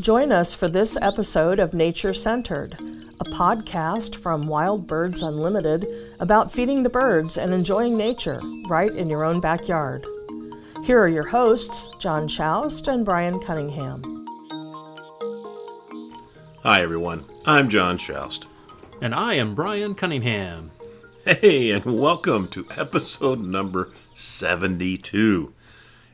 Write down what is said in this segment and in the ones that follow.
Join us for this episode of Nature Centered, a podcast from Wild Birds Unlimited about feeding the birds and enjoying nature right in your own backyard. Here are your hosts, John Schaust and Brian Cunningham. Hi, everyone. I'm John Schaust. And I am Brian Cunningham. Hey, and welcome to episode number 72.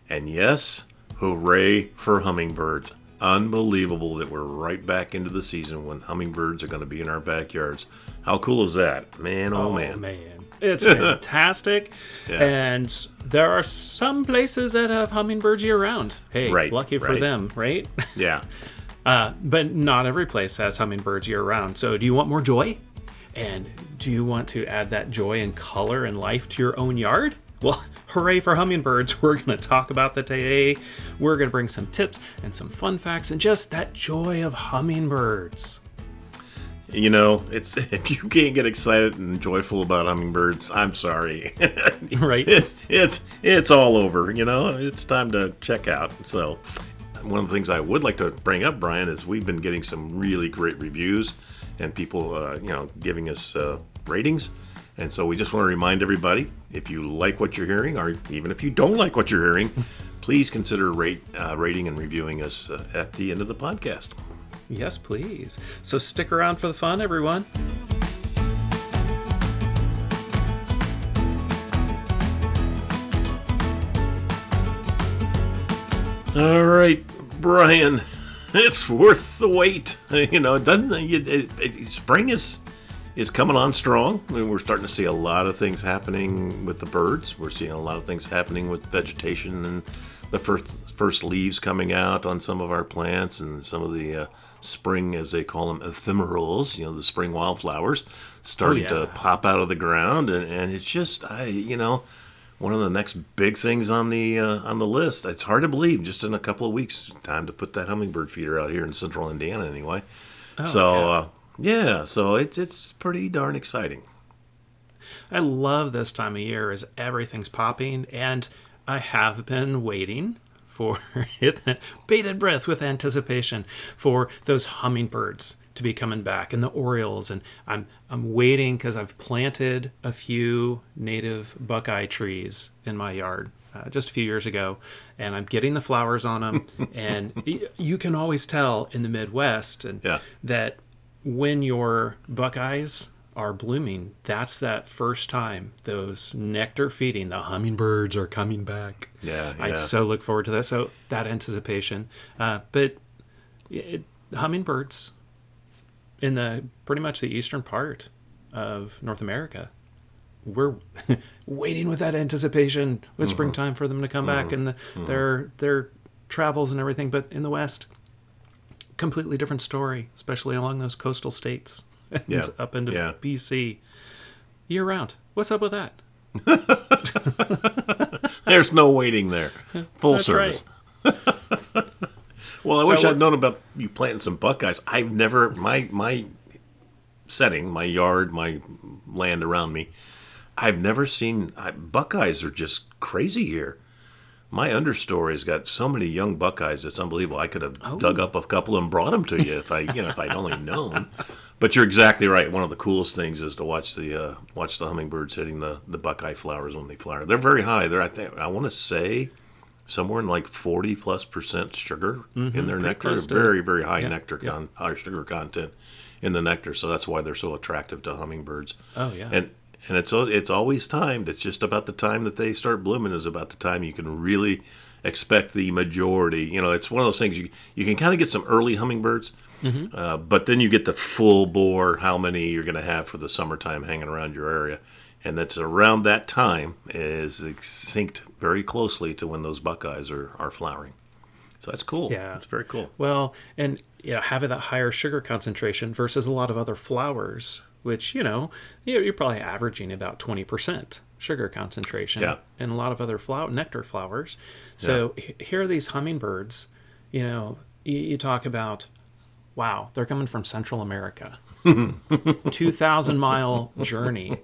And yes, hooray for hummingbirds unbelievable that we're right back into the season when hummingbirds are going to be in our backyards. How cool is that? Man, oh, oh man. man. It's fantastic. yeah. And there are some places that have hummingbirds year round. Hey, right, lucky for right. them, right? Yeah. uh, but not every place has hummingbirds year round. So do you want more joy? And do you want to add that joy and color and life to your own yard? Well, hooray for hummingbirds. We're going to talk about that today. We're going to bring some tips and some fun facts and just that joy of hummingbirds. You know, it's if you can't get excited and joyful about hummingbirds, I'm sorry. right? It, it's it's all over. You know, it's time to check out. So, one of the things I would like to bring up, Brian, is we've been getting some really great reviews and people, uh, you know, giving us uh, ratings. And so we just want to remind everybody if you like what you're hearing, or even if you don't like what you're hearing, please consider rate, uh, rating and reviewing us uh, at the end of the podcast. Yes, please. So stick around for the fun, everyone. All right, Brian, it's worth the wait. You know, doesn't it, it, it, spring is is coming on strong. I mean, we're starting to see a lot of things happening with the birds. We're seeing a lot of things happening with vegetation and the first first leaves coming out on some of our plants and some of the uh, spring, as they call them, ephemerals. You know, the spring wildflowers starting oh, yeah. to pop out of the ground, and, and it's just I, you know. One of the next big things on the uh, on the list. It's hard to believe. Just in a couple of weeks, time to put that hummingbird feeder out here in central Indiana, anyway. Oh, so yeah. Uh, yeah, so it's it's pretty darn exciting. I love this time of year as everything's popping, and I have been waiting for bated breath with anticipation for those hummingbirds to be coming back and the orioles and I'm I'm waiting cuz I've planted a few native buckeye trees in my yard uh, just a few years ago and I'm getting the flowers on them and you can always tell in the Midwest and yeah. that when your buckeyes are blooming, that's that first time those nectar feeding, the hummingbirds are coming back. Yeah, yeah. I so look forward to that. So that anticipation. Uh, but it, hummingbirds in the pretty much the eastern part of North America, we're waiting with that anticipation with mm-hmm. springtime for them to come mm-hmm. back and the, mm-hmm. their their travels and everything. But in the West, completely different story, especially along those coastal states and yeah. up into yeah. BC year round. What's up with that? There's no waiting there. Full That's service. Right. well, I so wish I'd known about you planting some buckeyes. I've never my my setting, my yard, my land around me. I've never seen I, buckeyes are just crazy here my understory's got so many young Buckeyes. It's unbelievable. I could have oh. dug up a couple and brought them to you if I, you know, if I'd only known. But you're exactly right. One of the coolest things is to watch the uh, watch the hummingbirds hitting the, the Buckeye flowers when they flower. They're very high. They're I think I want to say somewhere in like 40 plus percent sugar mm-hmm, in their nectar. Very very high yeah, nectar yeah. con high sugar content in the nectar. So that's why they're so attractive to hummingbirds. Oh yeah. And and it's it's always timed. It's just about the time that they start blooming is about the time you can really expect the majority. You know, it's one of those things you you can kind of get some early hummingbirds, mm-hmm. uh, but then you get the full bore how many you're going to have for the summertime hanging around your area, and that's around that time is synced very closely to when those buckeyes are are flowering. So that's cool. Yeah, it's very cool. Well, and you know, having that higher sugar concentration versus a lot of other flowers which you know you're probably averaging about 20% sugar concentration yeah. and a lot of other flower nectar flowers so yeah. here are these hummingbirds you know you, you talk about wow they're coming from central america 2000 mile journey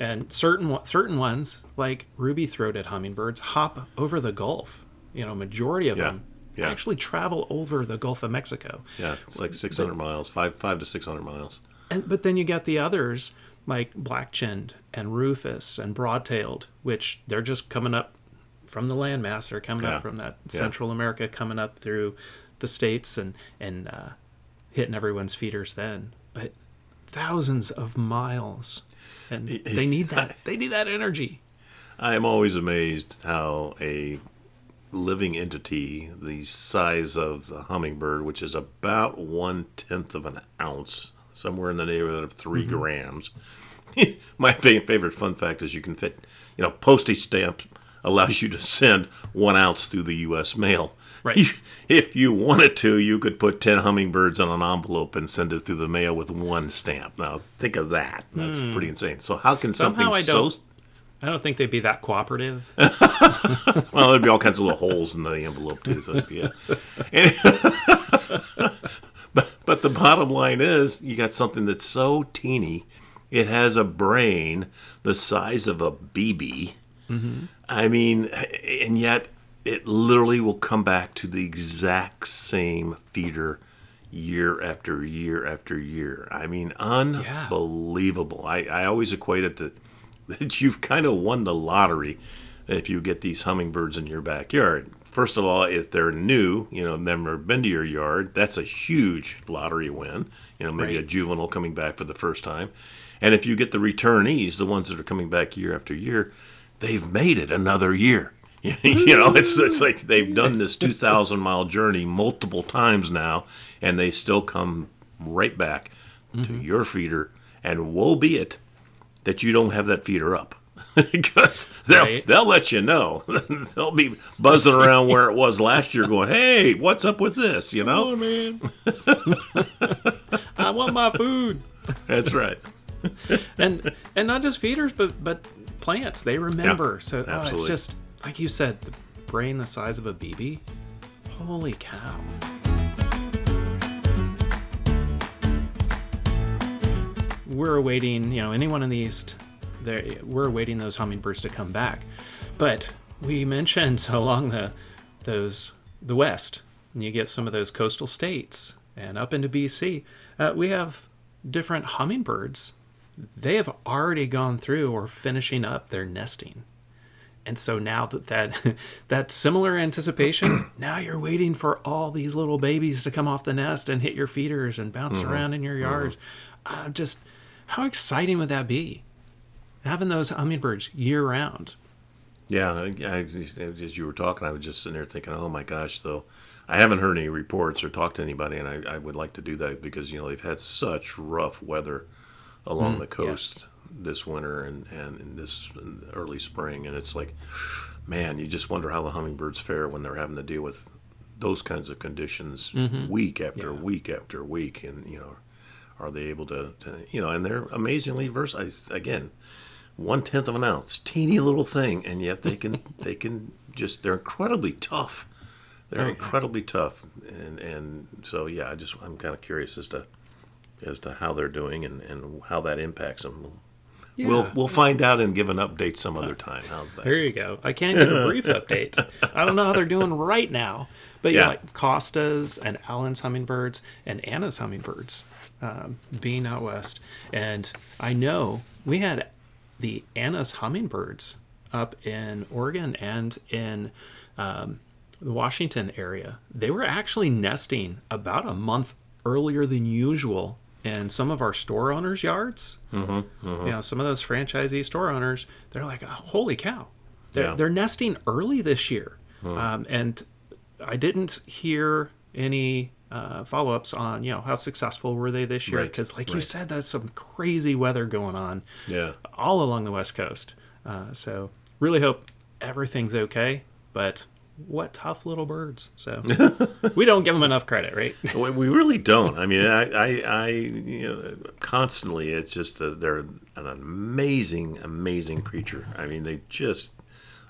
and certain certain ones like ruby throated hummingbirds hop over the gulf you know majority of yeah. them Yeah. actually travel over the Gulf of Mexico. Yeah, it's like 600 miles, five five to 600 miles. And, but then you got the others like black-chinned and rufous and broad-tailed, which they're just coming up from the landmass. They're coming Yeah. up from that Yeah. Central America, coming up through the states and and uh, hitting everyone's feeders then. But thousands of miles, and they need that. They need that energy. I am always amazed how a living entity the size of the hummingbird, which is about one tenth of an ounce, somewhere in the neighborhood of 3 mm-hmm. grams. My favorite fun fact is you can fit, you know, postage stamps allows you to send one ounce through the U.S. mail. Right. You- if you wanted to, you could put 10 hummingbirds on an envelope and send it through the mail with one stamp. Now, think of that. That's hmm. pretty insane. So, how can Somehow something I so don't- I don't think they'd be that cooperative. well, there'd be all kinds of little holes in the envelope too. So yeah. But but the bottom line is, you got something that's so teeny, it has a brain the size of a BB. Mm-hmm. I mean, and yet it literally will come back to the exact same feeder year after year after year. I mean, unbelievable. I, I always equate it to that you've kind of won the lottery if you get these hummingbirds in your backyard. First of all, if they're new, you know, never been to your yard, that's a huge lottery win. You know, maybe a juvenile coming back for the first time. And if you get the returnees, the ones that are coming back year after year, they've made it another year. you know, it's, it's like they've done this 2,000 mile journey multiple times now, and they still come right back to mm-hmm. your feeder. And woe be it that you don't have that feeder up. because they'll, Right. they'll let you know. they'll be buzzing around where it was last year going, hey, what's up with this? You know? man. I want my food. That's right. and and not just feeders but but plants they remember so oh, it's just like you said the brain the size of a bb holy cow we're awaiting you know anyone in the east there we're awaiting those hummingbirds to come back. But we mentioned along the those the west and you get some of those coastal states and up into bc uh, we have different hummingbirds. They have already gone through or finishing up their nesting. And so now that that, that similar anticipation now you're waiting for all these little babies to come off the nest and hit your feeders and bounce around in your yards. Uh, just how exciting would that be having those hummingbirds year round Yeah, I, as you were talking, I was just sitting there thinking, oh my gosh, though. I haven't heard any reports or talked to anybody, and I, I would like to do that because, you know, they've had such rough weather along mm, the coast this winter and, and in this early spring. And it's like, man, you just wonder how the hummingbirds fare when they're having to deal with those kinds of conditions mm-hmm. week after week after week. And, you know, are they able to, to you know, and they're amazingly versatile. Again, one tenth of an ounce, teeny little thing, and yet they can they can just they're incredibly tough. They're incredibly tough, and and so yeah, I just I'm kind of curious as to as to how they're doing and, and how that impacts them. We'll we'll find out and give an update some other time. How's that? There you go. I can give a brief update. I don't know how they're doing right now, but yeah, Yeah. like Costa's and Allen's hummingbirds and Anna's hummingbirds um, being out west, and I know we had the Anna's hummingbirds up in Oregon and in um, the Washington area. They were actually nesting about a month earlier than usual in some of our store owners' yards. Mm-hmm, You know, some of those franchisee store owners, they're like, oh, "Holy cow!" They're, Yeah. they're nesting early this year, um, and I didn't hear any uh, follow-ups on you know how successful were they this year Right, because, like you said, there's some crazy weather going on Yeah. all along the west coast. Uh, so really hope everything's okay. But what tough little birds! So we don't give them enough credit, right? We, really don't. I mean, I, I, I you know, constantly, it's just that they're an amazing, amazing creature. I mean, they just,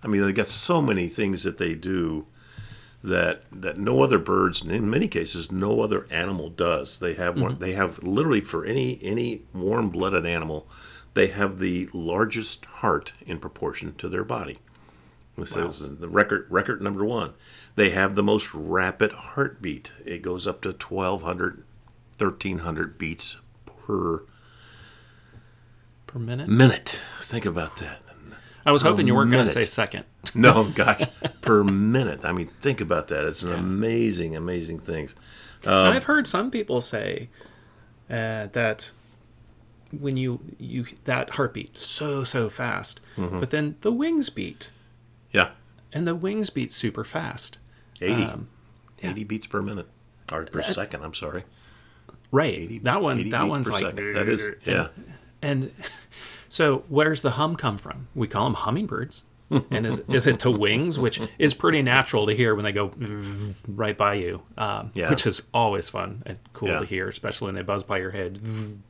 I mean, they got so many things that they do that that no other birds, and in many cases, no other animal does. They have one. Mm-hmm. They have literally for any any warm-blooded animal, they have the largest heart in proportion to their body This wow. is the record record number one. They have the most rapid heartbeat. It goes up to 1,200, 1,300 beats per per minute. Minute. Think about that. I was hoping you weren't going to say second. no, gosh, per minute. I mean, think about that. It's an yeah. amazing, amazing things. Um, I've heard some people say uh, that when you you that heartbeat so so fast, mm-hmm. but then the wings beat. Yeah. And the wings beat super fast. 80. Um, yeah. 80 beats per minute or per second, I'm sorry. Right. 80, that one that one's like second. that is yeah. And, and so where's the hum come from? We call them hummingbirds. and is, is it the wings, which is pretty natural to hear when they go right by you, um, yeah. which is always fun and cool yeah. to hear, especially when they buzz by your head.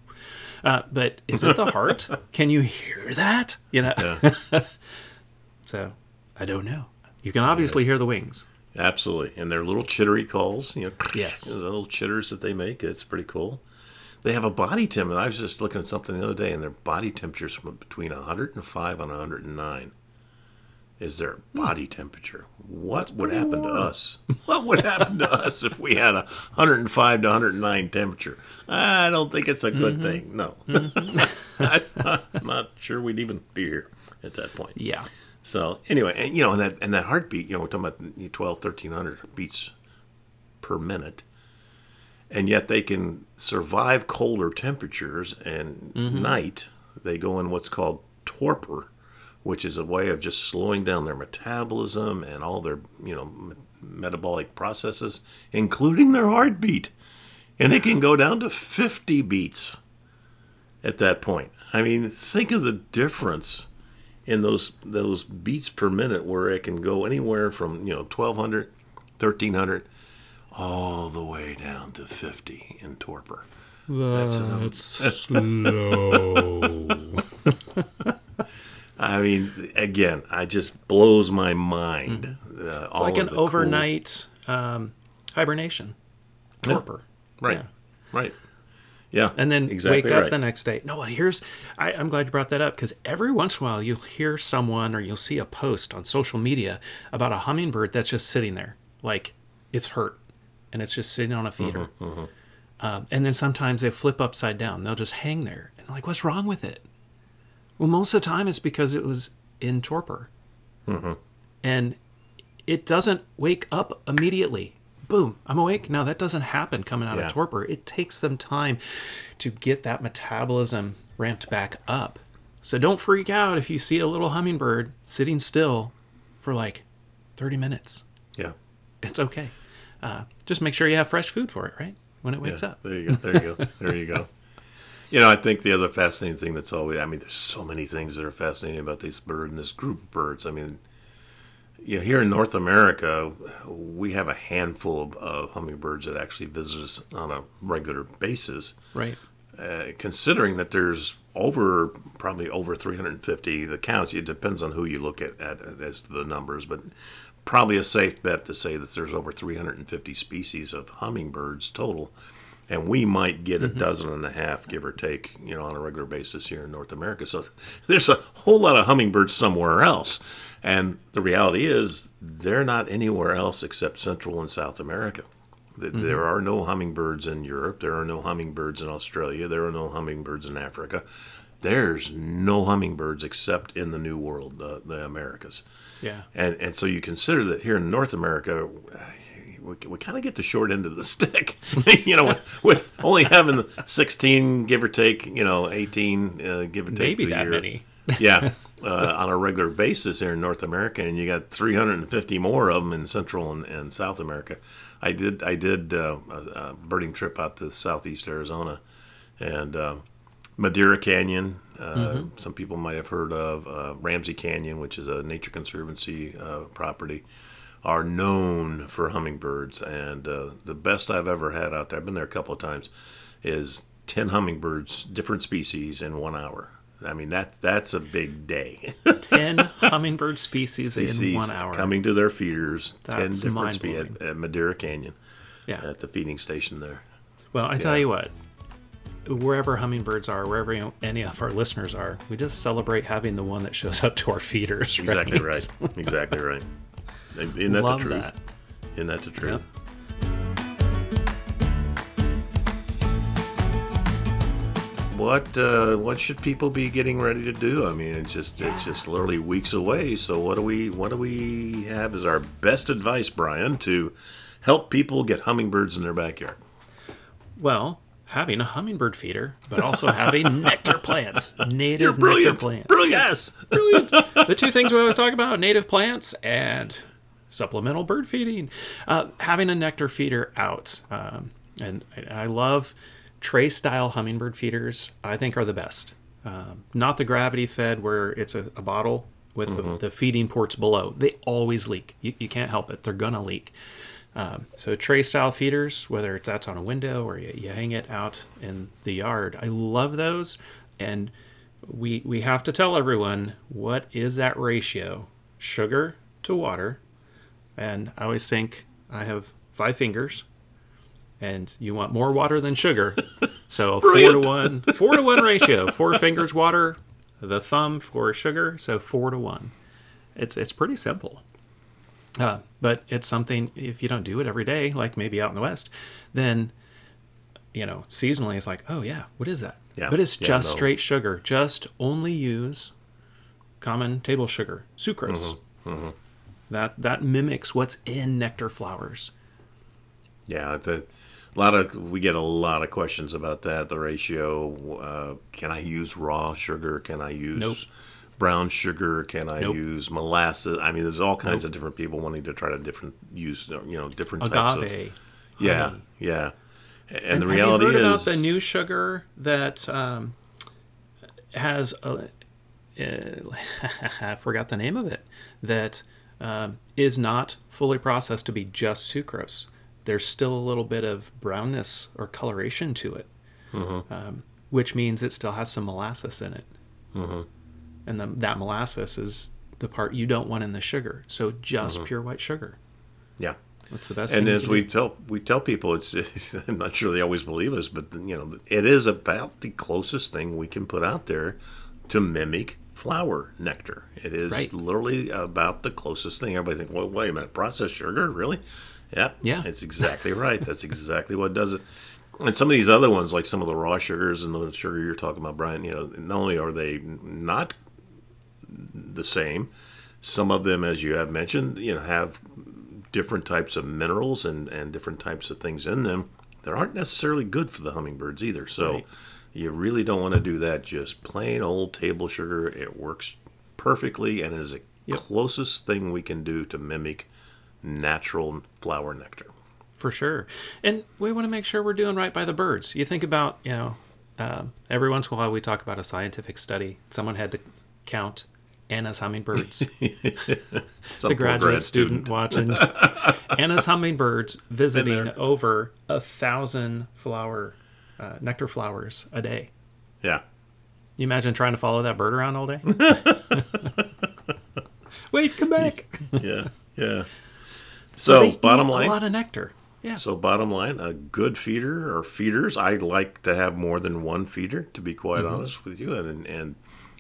Uh, but is it the heart? Can you hear that? You know. Yeah. so I don't know. You can obviously hear the wings. Absolutely, and their little chittery calls. You know, yes, the little chitters that they make. It's pretty cool. They have a body temperature. I was just looking at something the other day, and their body temperatures between 105 and 109 is their hmm. body temperature. What would happen warm. to us? What would happen to us if we had a 105 to 109 temperature? I don't think it's a good mm-hmm. thing. No. Mm-hmm. I'm not sure we'd even be here at that point. Yeah. So anyway, and you know, and that and that heartbeat, you know, we're talking about 12, 1300 beats per minute, and yet they can survive colder temperatures. And mm-hmm. night, they go in what's called torpor, which is a way of just slowing down their metabolism and all their you know metabolic processes, including their heartbeat, and it can go down to fifty beats at that point. I mean, think of the difference in those those beats per minute where it can go anywhere from you know 1200 1300 all the way down to 50 in torpor that's, that's slow i mean again it just blows my mind uh, it's like an overnight cool... um, hibernation torpor yeah. right yeah. right yeah. And then exactly wake up right. the next day. No, here's, I, I'm glad you brought that up because every once in a while you'll hear someone or you'll see a post on social media about a hummingbird that's just sitting there. Like it's hurt and it's just sitting on a feeder. Mm-hmm, mm-hmm. Um, and then sometimes they flip upside down. They'll just hang there. And like, what's wrong with it? Well, most of the time it's because it was in torpor. Mm-hmm. And it doesn't wake up immediately boom, I'm awake. Now that doesn't happen coming out yeah. of torpor. It takes them time to get that metabolism ramped back up. So don't freak out if you see a little hummingbird sitting still for like 30 minutes. Yeah. It's okay. Uh, just make sure you have fresh food for it, right? When it wakes yeah, up. There you go. There you go. There you go. You know, I think the other fascinating thing that's always, I mean, there's so many things that are fascinating about this bird and this group of birds. I mean, you know, here in North America, we have a handful of, of hummingbirds that actually visit us on a regular basis. Right. Uh, considering that there's over probably over 350 the counts it depends on who you look at, at as to the numbers but probably a safe bet to say that there's over 350 species of hummingbirds total and we might get a mm-hmm. dozen and a half give or take you know on a regular basis here in north america so there's a whole lot of hummingbirds somewhere else and the reality is, they're not anywhere else except Central and South America. Mm-hmm. There are no hummingbirds in Europe. There are no hummingbirds in Australia. There are no hummingbirds in Africa. There's no hummingbirds except in the New World, the, the Americas. Yeah. And and so you consider that here in North America, we, we kind of get the short end of the stick, you know, with, with, only having 16, give or take, you know, 18, uh, give or take. Maybe that year. many. yeah. uh, on a regular basis here in North America, and you got 350 more of them in Central and, and South America. I did I did uh, a, a, birding trip out to Southeast Arizona, and uh, Madera Canyon. Uh, mm-hmm. Some people might have heard of uh, Ramsey Canyon, which is a nature conservancy uh, property. Are known for hummingbirds, and the best I've ever had out there. I've been there a couple of times. Is 10 hummingbirds, different species, in one hour. I mean that that's a big day. ten hummingbird species, species, in one hour coming to their feeders. That's ten different species at, at, Madera Canyon. Yeah, at the feeding station there. Well, I tell you what, wherever hummingbirds are, wherever any of our listeners are, we just celebrate having the one that shows up to our feeders. Exactly right. right. exactly right. Isn't that Love the truth? that. Isn't that the truth? What uh, what should people be getting ready to do? I mean, it's just it's just literally weeks away. So what do we what do we have as our best advice, Brian, to help people get hummingbirds in their backyard? Well, having a hummingbird feeder, but also having nectar plants, native You're brilliant. nectar plants. Brilliant. Yes, brilliant. the two things we always talk about: native plants and supplemental bird feeding. Uh, having a nectar feeder out, um, and I, I love tray style hummingbird feeders. I think are the best. Um, not the gravity fed where it's a, a bottle with the, the feeding ports below. They always leak. You, you can't help it. They're gonna leak. Um, so tray style feeders, whether it's that's on a window or you, you hang it out in the yard, I love those. And we we have to tell everyone what is that ratio: sugar to water. And I always think I have five fingers, and you want more water than sugar. So four to one, four to one ratio. Four fingers water, the thumb for sugar. So four to one. It's it's pretty simple. Uh, but it's something if you don't do it every day, like maybe out in the west, then you know seasonally it's like, oh yeah, what is that? Yeah, But it's yeah, just no. straight sugar. Just only use common table sugar, sucrose. Mm-hmm, That that mimics what's in nectar flowers. Yeah, a, a lot of we get a lot of questions about that. The ratio. Uh, can I use raw sugar? Can I use Nope. Brown sugar? Can I Nope. use molasses? I mean, there's all kinds of different people wanting to try to different use. You know, different types of. Agave. Yeah, yeah. And, the reality Have you heard is, about the new sugar that um, has a, uh, I forgot the name of it that um, is not fully processed to be just sucrose. There's still a little bit of brownness or coloration to it, Mm-hmm. um, which means it still has some molasses in it, Mm-hmm. And the, that molasses is the part you don't want in the sugar. So just mm-hmm. pure white sugar. yeah. That's the best. And as we do. tell we tell people, it's, it's I'm not sure they always believe us, but you know, it is about the closest thing we can put out there to mimic flower nectar. It is Right. literally about the closest thing. Everybody think, well, wait a minute, processed sugar, really? Yep. Yeah. it's exactly right. That's exactly what does it. And some of these other ones, like some of the raw sugars and the sugar you're talking about, Brian, you know, not only are they not the same, some of them, as you have mentioned, you know, have different types of minerals and, and different types of things in them that aren't necessarily good for the hummingbirds either. So Right. you really don't want to do that. Just plain old table sugar. It works perfectly and is the Yep. closest thing we can do to mimic natural flower nectar. for sure. And we want to make sure we're doing right by the birds. You think about, you know, um, every once in a while we talk about a scientific study. Someone had to count Anna's hummingbirds. The graduate grad student, watching Anna's hummingbirds visiting over a thousand flower uh, nectar flowers a day. Yeah. You imagine trying to follow that bird around all day? Wait, come back. Yeah. Yeah. So, They bottom line. a lot of nectar. Yeah. So bottom line, a good feeder or feeders. I like to have more than one feeder, to be quite Mm-hmm. honest with you. And and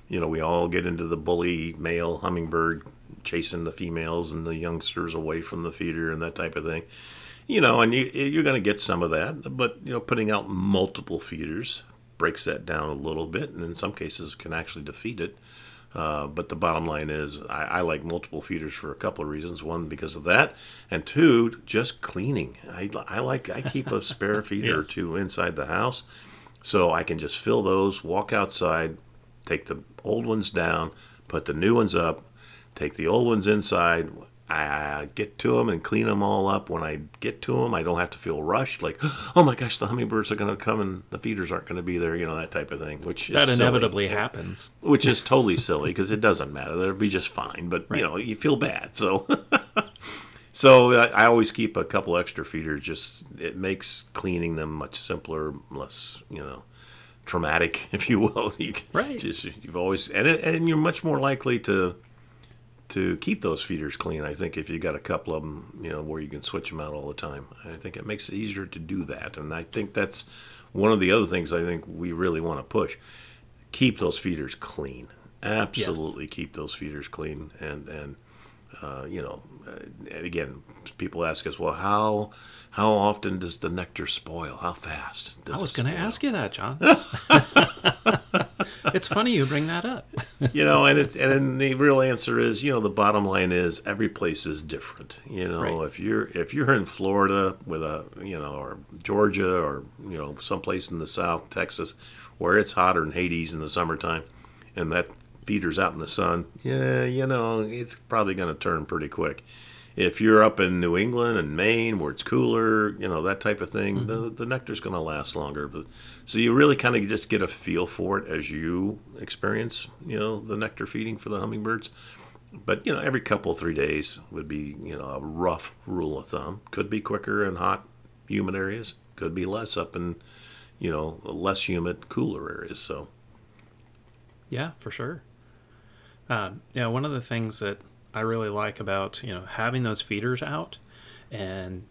you know, we all get into the bully male hummingbird chasing the females and the youngsters away from the feeder and that type of thing. You know, and you you're going to get some of that, but you know, putting out multiple feeders breaks that down a little bit, and in some cases can actually defeat it. Uh, but the bottom line is, I, I like multiple feeders for a couple of reasons. One, because of that, and two, just cleaning. I, I like I keep a spare feeder Yes. or two inside the house, so I can just fill those, walk outside, take the old ones down, put the new ones up, take the old ones inside. I get to them and clean them all up. When I get to them, I don't have to feel rushed. Like, oh my gosh, the hummingbirds are going to come and the feeders aren't going to be there. You know that type of thing, which is that silly inevitably happens. which is totally silly because it doesn't matter. They'll be just fine, but you know you feel bad. So, so I, I always keep a couple extra feeders. Just it makes cleaning them much simpler, less you know traumatic, if you will. You, Right. Just, you've always and it, and you're much more likely to to keep those feeders clean. I think if you got a couple of them, you know, where you can switch them out all the time, I think it makes it easier to do that. And I think that's one of the other things I think we really want to push. Keep those feeders clean. Absolutely, yes. keep those feeders clean. And and uh, you know, and again, people ask us, well, how how often does the nectar spoil? How fast? I was going to ask you that, John. it's funny you bring that up. you know, and it's and the real answer is, you know, the bottom line is every place is different. You know, right. if you're if you're in Florida with a you know, or Georgia or you know, someplace in the South, Texas, where it's hotter than Hades in the summertime, and that feeder's out in the sun, yeah, you know, it's probably going to turn pretty quick if you're up in New England and Maine where it's cooler, you know that type of thing, mm-hmm. the the nectar's going to last longer. But so you really kind of just get a feel for it as you experience, you know, the nectar feeding for the hummingbirds. But you know, every couple three days would be you know a rough rule of thumb. Could be quicker in hot, humid areas. Could be less up in you know less humid, cooler areas. So yeah, for sure. Um, yeah, one of the things that I really like about you know having those feeders out, and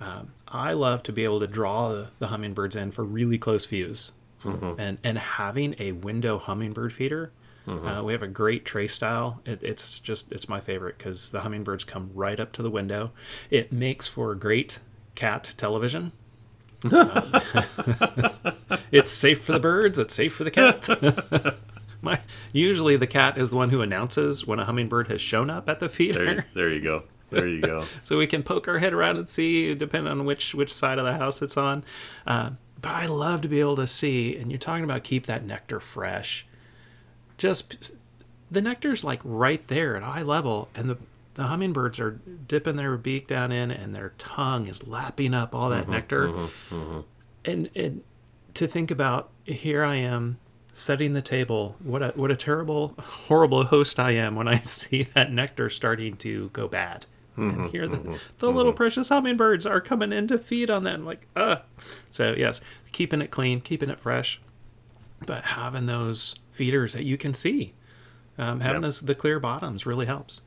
um, I love to be able to draw the, the hummingbirds in for really close views, mm-hmm. and and having a window hummingbird feeder. Mm-hmm. Uh, we have a great tray style. It, it's just it's my favorite because the hummingbirds come right up to the window. It makes for great cat television. um, it's safe for the birds. It's safe for the cat. My, usually the cat is the one who announces when a hummingbird has shown up at the feeder. There, there you go. There you go. so we can poke our head around and see, depending on which which side of the house it's on. Uh, but I love to be able to see, and you're talking about keep that nectar fresh. Just the nectar's like right there at eye level, and the the hummingbirds are dipping their beak down in, and their tongue is lapping up all that mm-hmm, nectar. Mm-hmm, mm-hmm. And and to think about, here I am setting the table. What a what a terrible, horrible host I am when I see that nectar starting to go bad. Mm-hmm, and here the, mm-hmm, the little mm-hmm. precious hummingbirds are coming in to feed on them. Like, uh so yes, keeping it clean, keeping it fresh, but having those feeders that you can see, um, having yep. those the clear bottoms really helps.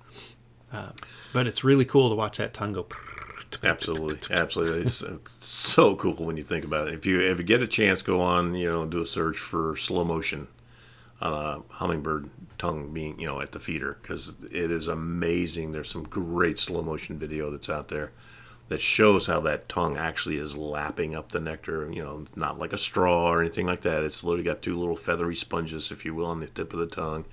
Uh, but it's really cool to watch that tongue go. Absolutely, absolutely. It's uh, so cool when you think about it. If you if you get a chance, go on, you know, do a search for slow motion on a hummingbird tongue being, you know, at the feeder because it is amazing. There's some great slow motion video that's out there that shows how that tongue actually is lapping up the nectar. You know, not like a straw or anything like that. It's literally got two little feathery sponges, if you will, on the tip of the tongue,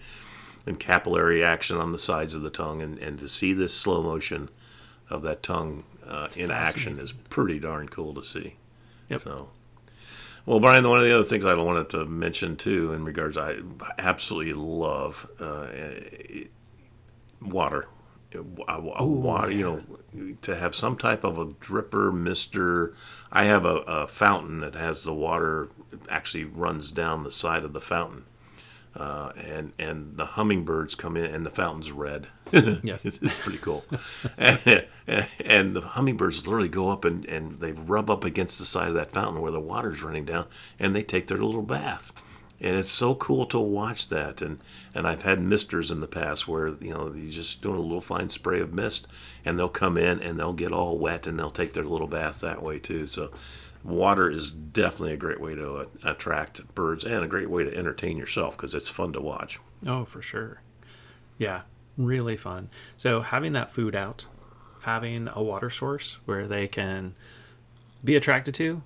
and capillary action on the sides of the tongue. And, and to see this slow motion of that tongue uh, in action is pretty darn cool to see. Yep. So, well, Brian, one of the other things I wanted to mention too, in regards, I absolutely love uh, water. Ooh, water, you know, to have some type of a dripper, mister. I have a, a fountain that has the water actually runs down the side of the fountain uh, and and the hummingbirds come in and the fountain's red. yes, it's, it's, pretty cool. and, and, the hummingbirds literally go up and, and they rub up against the side of that fountain where the water's running down, and they take their little bath. And it's so cool to watch that. And and I've had misters in the past where you know you just doing a little fine spray of mist, and they'll come in and they'll get all wet and they'll take their little bath that way too. So water is definitely a great way to uh, attract birds and a great way to entertain yourself because it's fun to watch. Oh, for sure. Yeah, really fun. So having that food out, having a water source where they can be attracted to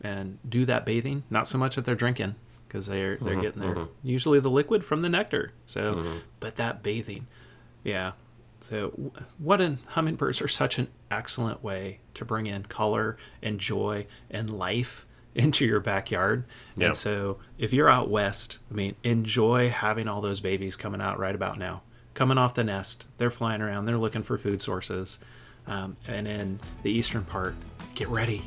and do that bathing, not so much that they're drinking because they're they're mm-hmm, getting their mm-hmm. usually the liquid from the nectar. So, mm-hmm. but that bathing, yeah, so, what in hummingbirds are such an excellent way to bring in color and joy and life into your backyard. Yep. And so, if you're out west, I mean, enjoy having all those babies coming out right about now, coming off the nest. They're flying around, they're looking for food sources. Um, and in the eastern part, get ready.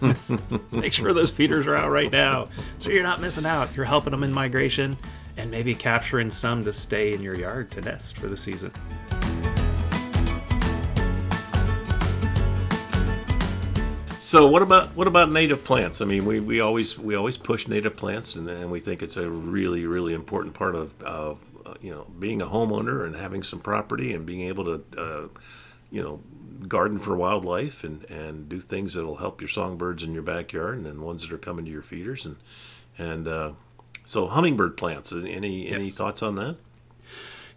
Make sure those feeders are out right now so you're not missing out. You're helping them in migration and maybe capturing some to stay in your yard to nest for the season. So what about what about native plants? I mean, we, we always we always push native plants, and, and we think it's a really really important part of, of uh, you know, being a homeowner and having some property and being able to, uh, you know, garden for wildlife and, and do things that'll help your songbirds in your backyard and then ones that are coming to your feeders and and uh, so hummingbird plants. Any yes. any thoughts on that?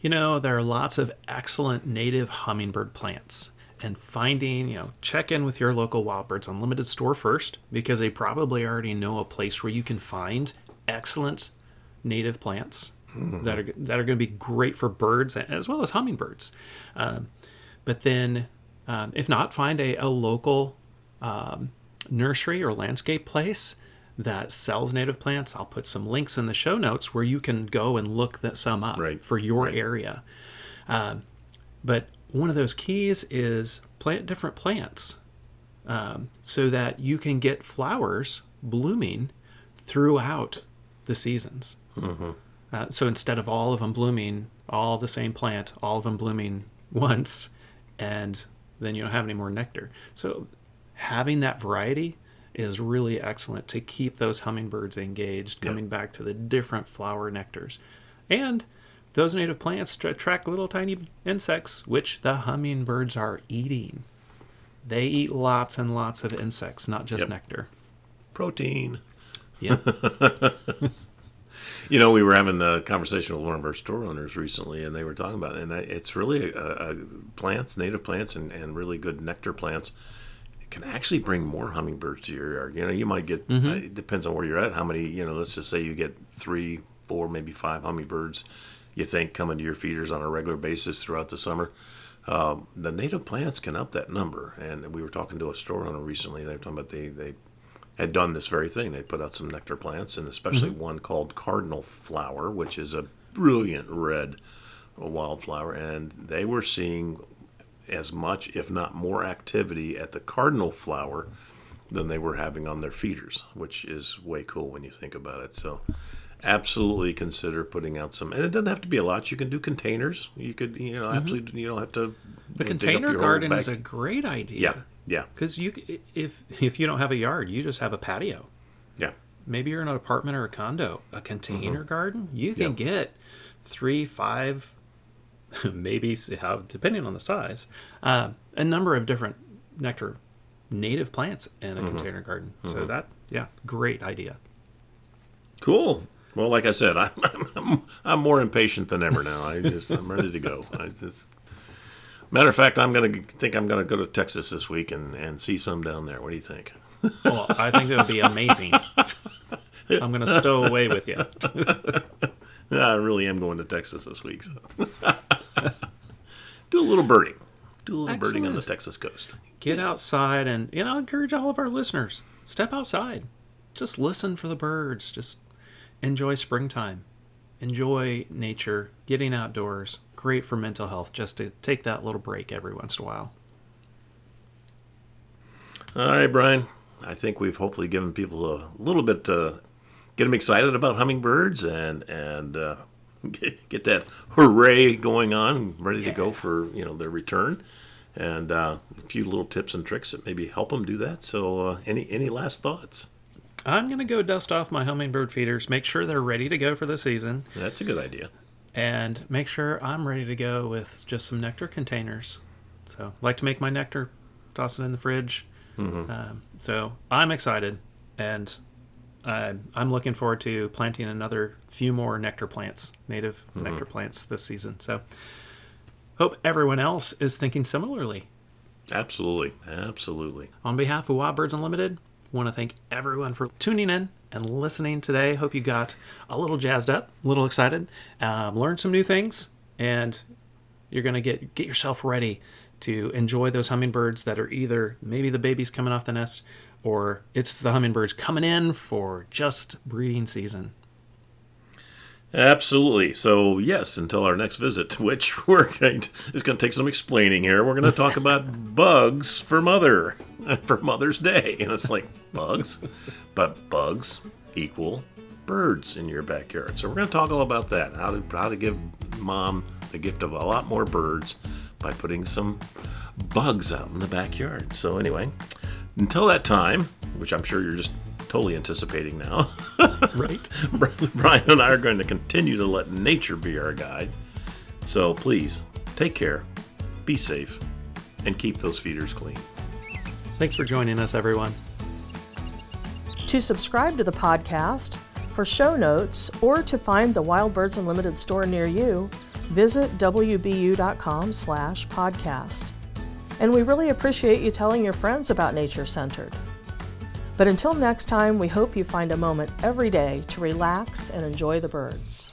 You know, there are lots of excellent native hummingbird plants. And finding, you know, check in with your local Wild Birds Unlimited store first because they probably already know a place where you can find excellent native plants mm-hmm. that are that are going to be great for birds as well as hummingbirds. Um, but then um, if not, find a, a local um, nursery or landscape place that sells native plants. I'll put some links in the show notes where you can go and look that some up right. for your right. area. Um, but one of those keys is plant different plants um, so that you can get flowers blooming throughout the seasons. Mm-hmm. Uh, so instead of all of them blooming, all the same plant, all of them blooming once, and then you don't have any more nectar. So having that variety is really excellent to keep those hummingbirds engaged, coming back to the different flower nectars. And those native plants attract little tiny insects, which the hummingbirds are eating. They eat lots and lots of insects, not just yep. nectar. Protein. Yeah. you know, we were having a conversation with one of our store owners recently, and they were talking about it, and it's really a, a plants, native plants, and, and really good nectar plants can actually bring more hummingbirds to your yard. You know, you might get mm-hmm. uh, it depends on where you're at. How many? You know, let's just say you get three, four, maybe five hummingbirds. You think coming to your feeders on a regular basis throughout the summer. Um, the native plants can up that number. And we were talking to a store owner recently. They were talking about they they had done this very thing. They put out some nectar plants, and especially mm-hmm. one called cardinal flower, which is a brilliant red wildflower. And they were seeing as much, if not more, activity at the cardinal flower than they were having on their feeders, which is way cool when you think about it. So, absolutely consider putting out some, and it doesn't have to be a lot. You can do containers. You could, you know, mm-hmm. absolutely, you don't have to. The container garden is a great idea. Yeah, yeah. Because you, if if you don't have a yard, you just have a patio. Yeah. Maybe you're in an apartment or a condo. A container mm-hmm. garden, you can get three, five, maybe depending on the size, uh, a number of different nectar native plants in a mm-hmm. container garden. Mm-hmm. So that yeah, great idea. Cool. Well, like I said, I'm, I'm, I'm more impatient than ever now. I just I'm ready to go. I just matter of fact, I'm gonna think I'm gonna go to Texas this week and and see some down there. What do you think? well, I think that would be amazing. I'm gonna stow away with you. I really am going to Texas this week. So. Do a little birding. Do a little Excellent. birding on the Texas coast. Get outside and you know, encourage all of our listeners. Step outside. Just listen for the birds. Just enjoy springtime. Enjoy nature, getting outdoors. Great for mental health just to take that little break every once in a while. All right, Brian. I think we've hopefully given people a little bit to get them excited about hummingbirds and and uh, get, get that hooray going on, ready yeah. to go for you know their return, and uh, a few little tips and tricks that maybe help them do that. So, uh, any any last thoughts? I'm gonna go dust off my hummingbird feeders, make sure they're ready to go for the season. That's a good idea. And make sure I'm ready to go with just some nectar containers. So, I like to make my nectar, toss it in the fridge. Mm-hmm. Um, so I'm excited, and uh, I'm looking forward to planting another few more nectar plants, native mm-hmm. nectar plants this season. So, hope everyone else is thinking similarly. Absolutely, absolutely. On behalf of Wild Birds Unlimited, want to thank everyone for tuning in and listening today. Hope you got a little jazzed up, a little excited, um, learned some new things, and you're gonna get get yourself ready to enjoy those hummingbirds that are either maybe the babies coming off the nest or it's the hummingbirds coming in for just breeding season. Absolutely. So yes, until our next visit, which we're going to, is going to take some explaining here. We're going to talk about bugs for mother for Mother's Day, and it's like bugs, but bugs equal birds in your backyard. So we're going to talk all about that. How to how to give mom the gift of a lot more birds by putting some bugs out in the backyard. So anyway, until that time, which I'm sure you're just totally anticipating now. right. Brian and I are going to continue to let nature be our guide. So please take care, be safe, and keep those feeders clean. Thanks for joining us, everyone. To subscribe to the podcast, for show notes, or to find the Wild Birds Unlimited store near you, visit wbu.com slash podcast. And we really appreciate you telling your friends about Nature Centered. But until next time, we hope you find a moment every day to relax and enjoy the birds.